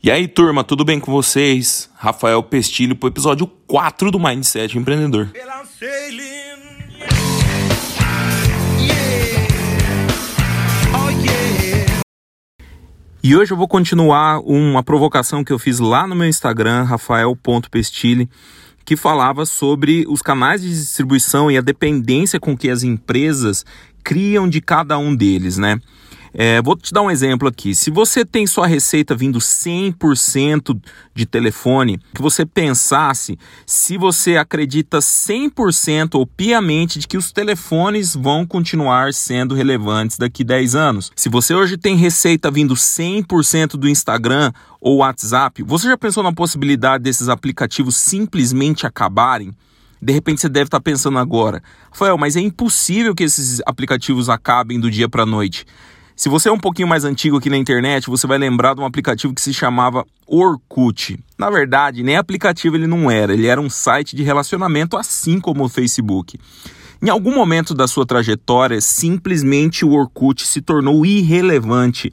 E aí, turma, tudo bem com vocês? Rafael Pestilho para o episódio 4 do Mindset Empreendedor. E hoje eu vou continuar uma provocação que eu fiz lá no meu Instagram, rafael.pestilho, que falava sobre os canais de distribuição e a dependência com que as empresas criam de cada um deles, né? É, vou te dar um exemplo aqui. Se você tem sua receita vindo 100% de telefone, que você pensasse se você acredita 100% ou piamente de que os telefones vão continuar sendo relevantes daqui 10 anos. Se você hoje tem receita vindo 100% do Instagram ou WhatsApp, você já pensou na possibilidade desses aplicativos simplesmente acabarem? De repente você deve estar pensando agora, Rafael, mas é impossível que esses aplicativos acabem do dia para a noite. Se você é um pouquinho mais antigo aqui na internet, você vai lembrar de um aplicativo que se chamava Orkut. Na verdade, nem aplicativo ele não era, ele era um site de relacionamento assim como o Facebook. Em algum momento da sua trajetória, simplesmente o Orkut se tornou irrelevante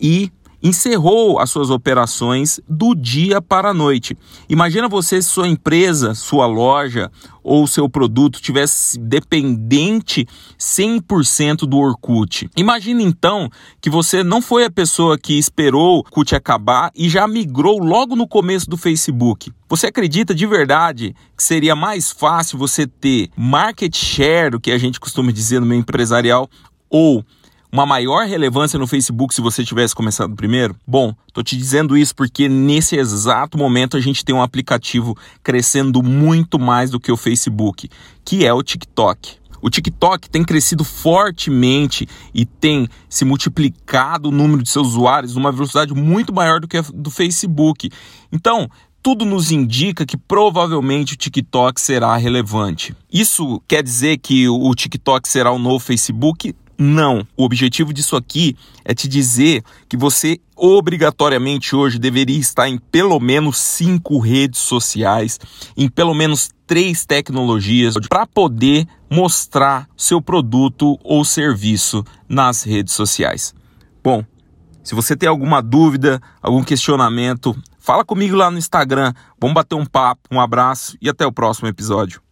e encerrou as suas operações do dia para a noite. Imagina você se sua empresa, sua loja ou seu produto tivesse dependente 100% do Orkut. Imagine então que você não foi a pessoa que esperou o Orkut acabar e já migrou logo no começo do Facebook. Você acredita de verdade que seria mais fácil você ter market share, o que a gente costuma dizer no meio empresarial, ou uma maior relevância no Facebook se você tivesse começado primeiro? Bom, tô te dizendo isso porque nesse exato momento a gente tem um aplicativo crescendo muito mais do que o Facebook, que é o TikTok. O TikTok tem crescido fortemente e tem se multiplicado o número de seus usuários numa velocidade muito maior do que a do Facebook. Então, tudo nos indica que provavelmente o TikTok será relevante. Isso quer dizer que o TikTok será o novo Facebook? Não. O objetivo disso aqui é te dizer que você obrigatoriamente hoje deveria estar em pelo menos cinco redes sociais, em pelo menos três tecnologias, para poder mostrar seu produto ou serviço nas redes sociais. Bom, se você tem alguma dúvida, algum questionamento, fala comigo lá no Instagram. Vamos bater um papo. Um abraço e até o próximo episódio.